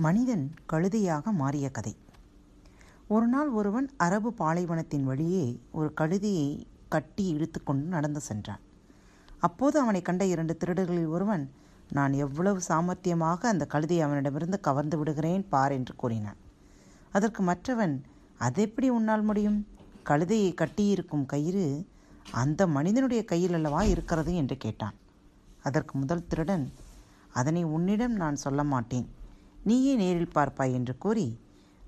மனிதன் கழுதையாக மாறிய கதை. ஒரு நாள் ஒருவன் அரபு பாலைவனத்தின் வழியே ஒரு கழுதையை கட்டி இழுத்து கொண்டு நடந்து சென்றான். அப்போது அவனை கண்ட இரண்டு திருடர்களில் ஒருவன் நான் எவ்வளவு சாமர்த்தியமாக அந்த கழுதையை அவனிடமிருந்து கவர்ந்து விடுகிறேன் பார் என்று கூறினான். அதற்கு மற்றவன் அதெப்படி உன்னால் முடியும்? கழுதையை கட்டியிருக்கும் கயிறு அந்த மனிதனுடைய கையில் அல்லவா இருக்கிறது? என்று கேட்டான். அதற்கு முதல் திருடன் அதனை உன்னிடம் நான் சொல்ல மாட்டேன். நீயே நேரில் பார்ப்பாய் என்று கூறி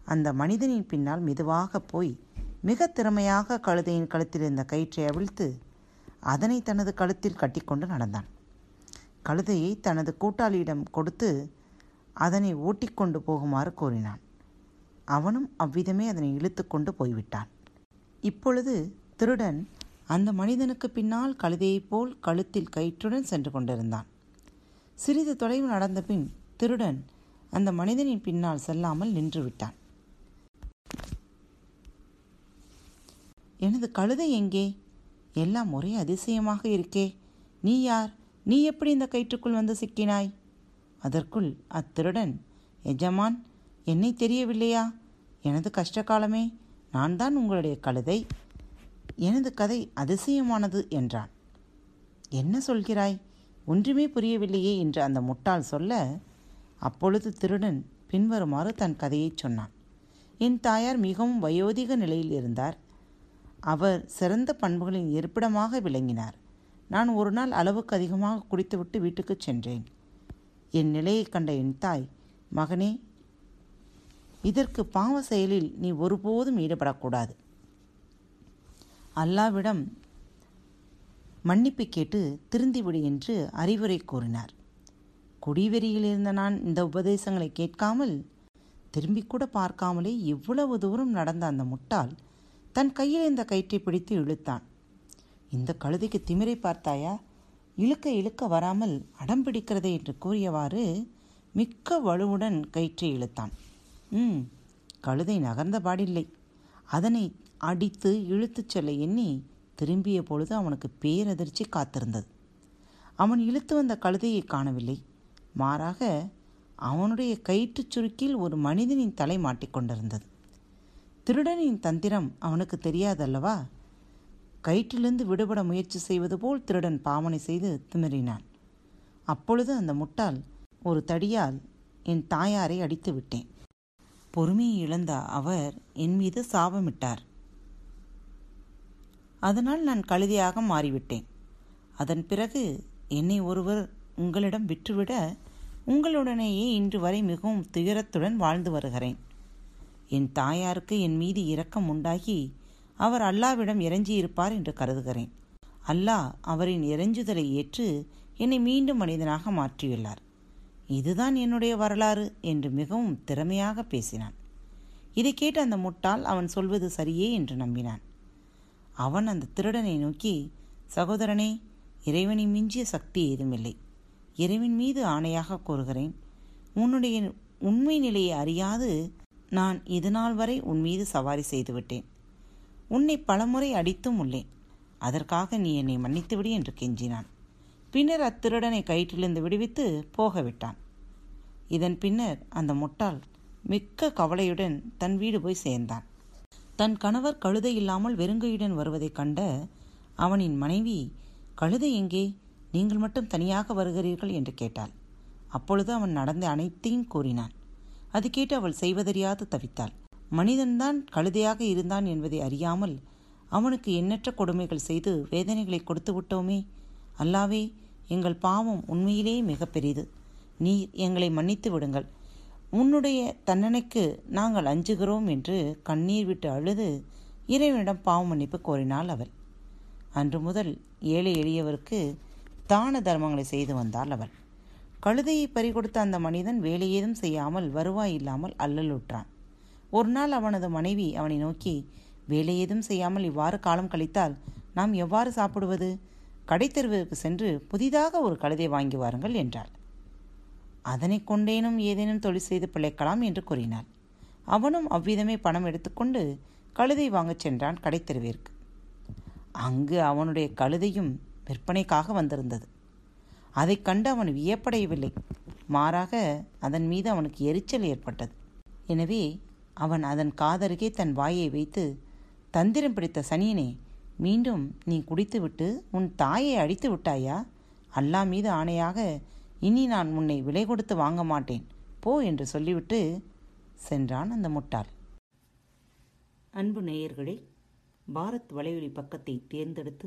அந்த மனிதனின் பின்னால் மெதுவாக போய் மிக திறமையாக கழுதையின் கழுத்தில் இருந்த கயிற்றை அவிழ்த்து அதனை தனது கழுத்தில் கட்டிக்கொண்டு நடந்தான். கழுதையை தனது கூட்டாளியிடம் கொடுத்து அதனை ஓட்டிக்கொண்டு போகுமாறு கூறினான். அவனும் அவ்விதமே அதனை இழுத்து கொண்டு போய்விட்டான். இப்பொழுது திருடன் அந்த மனிதனுக்கு பின்னால் கழுதையைப் போல் கழுத்தில் கயிற்றுடன் சென்று கொண்டிருந்தான். சிறிது தொலைவு நடந்த பின் திருடன் அந்த மனிதனின் பின்னால் செல்லாமல் நின்று விட்டான் எனது கழுதை எங்கே? எல்லாம் ஒரே அதிசயமாக இருக்கே. நீ யார்? நீ எப்படி இந்த கயிற்றுக்குள் வந்து சிக்கினாய்? அதற்குள் அத்திருடன் எஜமான் என்னை தெரியவில்லையா? எனது கஷ்டகாலமே நான் தான் உங்களுடைய கழுதை. எனது கதை அதிசயமானது என்றான். என்ன சொல்கிறாய்? ஒன்றுமே புரியவில்லையே என்று அந்த முட்டாள் சொல்ல அப்பொழுது திருடன் பின்வருமாறு தன் கதையைச் சொன்னான். என் தாயார் மிகவும் வயோதிக நிலையில் இருந்தார். அவர் சிறந்த பண்புகளின் இருப்பிடமாக விளங்கினார். நான் ஒரு நாள் அளவுக்கு அதிகமாக குடித்துவிட்டு வீட்டுக்கு சென்றேன். என் நிலையை கண்ட என் தாய் மகனே இதற்கு பாவ செயலில் நீ ஒருபோதும் ஈடுபடக்கூடாது. அல்லாவிடம் மன்னிப்பு கேட்டு திருந்திவிடு என்று அறிவுரை கூறினார். குடிவெறியில் இருந்த நான் இந்த உபதேசங்களை கேட்காமல் திரும்பி கூட பார்க்காமலே இவ்வளவு தூரம் நடந்த அந்த முட்டாள் தன் கையில் இந்த கயிற்றை பிடித்து இழுத்தான். இந்த கழுதைக்கு திமிரை பார்த்தாயா? இழுக்க இழுக்க வராமல் அடம் பிடிக்கிறதே என்று கூறியவாறு மிக்க வலுவுடன் கயிற்றை இழுத்தான். ம் கழுதை நகர்ந்த பாடில்லை. அதனை அடித்து இழுத்துச் செல்ல எண்ணி திரும்பிய பொழுது அவனுக்கு பேரதிர்ச்சி காத்திருந்தது. அவன் இழுத்து வந்த கழுதையை காணவில்லை. மாறாக அவனுடைய கயிற்றுச் சுருக்கில் ஒரு மனிதனின் தலை மாட்டிக்கொண்டிருந்தது திருடனின் தந்திரம் அவனுக்கு தெரியாதல்லவா? கயிற்றிலிருந்து விடுபட முயற்சி செய்வது போல் திருடன் பாவனை செய்து திமிறினான் அப்பொழுது அந்த முட்டாள் ஒரு தடியால் என் தாயாரை அடித்து விட்டேன். பொறுமையை இழந்த அவர் என் மீது சாபமிட்டார். அதனால் நான் கழுதையாக மாறிவிட்டேன். அதன் பிறகு என்னை ஒருவர் உங்களிடம் விற்றுவிட உங்களுடனேயே இன்று வரை மிகவும் துயரத்துடன் வாழ்ந்து வருகிறேன். என் தாயாருக்கு என் மீது இரக்கம் உண்டாகி அவர் அல்லாவிடம் இறைஞ்சியிருப்பார் என்று கருதுகிறேன். அல்லாஹ் அவரின் இறைஞ்சுதலை ஏற்று என்னை மீண்டும் மனிதனாக மாற்றியுள்ளார். இதுதான் என்னுடைய வரலாறு என்று மிகவும் திறமையாக பேசினான். இதை கேட்டு அந்த முட்டாள் அவன் சொல்வது சரியே என்று நம்பினான். அவன் அந்த திருடனை நோக்கி சகோதரனே இறைவனை மிஞ்சிய சக்தி ஏதுமில்லை. இறைவன் மீது ஆணையாக கூறுகிறேன் உன்னுடைய உண்மை நிலையை அறியாது. நான் இதுநாள் வரை உன் மீது சவாரி செய்துவிட்டேன். உன்னை பலமுறை அடித்தும் உள்ளேன். அதற்காக நீ என்னை மன்னித்துவிடு என்று கெஞ்சினான். பின்னர் அத்திருடனை கயிற்றிலிருந்து விடுவித்து போகவிட்டான். இதன் பின்னர் அந்த முட்டாள் மிக்க கவலையுடன் தன் வீடு போய் சேர்ந்தான். தன் கணவர் கழுதை இல்லாமல் வெறுங்கையுடன் வருவதைக் கண்ட அவனின் மனைவி கழுதை எங்கே? நீங்கள் மட்டும் தனியாக வருகிறீர்கள் என்று கேட்டாள். அப்பொழுது அவன் நடந்த அனைத்தையும் கூறினான். அது கேட்டு அவள் செய்வதறியாது தவித்தாள். மனிதன்தான் கழுதையாக இருந்தான் என்பதை அறியாமல் அவனுக்கு எண்ணற்ற கொடுமைகள் செய்து வேதனைகளை கொடுத்து விட்டோமே. அல்லாவே எங்கள் பாவம் உண்மையிலேயே மிக பெரிது நீர் எங்களை மன்னித்து விடுங்கள். உன்னுடைய தண்டனைக்கு நாங்கள் அஞ்சுகிறோம் என்று கண்ணீர் விட்டு அழுது இறைவனிடம் பாவ மன்னிப்பு கோரினாள் அவள். அன்று முதல் ஏழை எளியவருக்கு தான தர்மங்களை செய்து வந்தாள் அவள் கழுதையை பறிகொடுத்த அந்த மனிதன் வேலையேதும் செய்யாமல் வருவாய் இல்லாமல் அல்லலுற்றான். ஒரு நாள் அவனது மனைவி அவனை நோக்கி வேலையேதும் செய்யாமல் இவ்வாறு காலம் கழித்தால் நாம் எவ்வாறு சாப்பிடுவது? கடைத்தெருவிற்கு சென்று புதிதாக ஒரு கழுதை வாங்கி வாருங்கள் என்றாள். அதனை கொண்டேனும் ஏதேனும் தொழில் செய்து பிழைக்கலாம் என்று கூறினாள். அவனும் அவ்விதமே பணம் எடுத்துக்கொண்டு கழுதை வாங்கச் சென்றான் கடைத்தெருவிற்கு. அங்கு அவனுடைய கழுதையும் விற்பனைக்காக வந்திருந்தது. அதைக் கண்டு அவன் வியப்படையவில்லை. மாறாக அதன் மீது அவனுக்கு எரிச்சல் ஏற்பட்டது. எனவே அவன் அதன் காதருகே தன் வாயை வைத்து தந்திரம் பிடித்த சனியனே மீண்டும் நீ குடித்துவிட்டு உன் தாயை அடித்து விட்டாயா? அல்லா மீது ஆணையாக இனி நான் உன்னை விலை கொடுத்து வாங்க மாட்டேன். போ என்று சொல்லிவிட்டு சென்றான் அந்த முட்டாள். அன்பு நேயர்களே பாரத் வலையொலி பக்கத்தை தேர்ந்தெடுத்து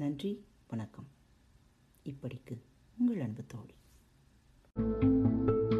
நன்றி வணக்கம். இப்படிக்கு உங்கள் அன்பு தோழி. thank you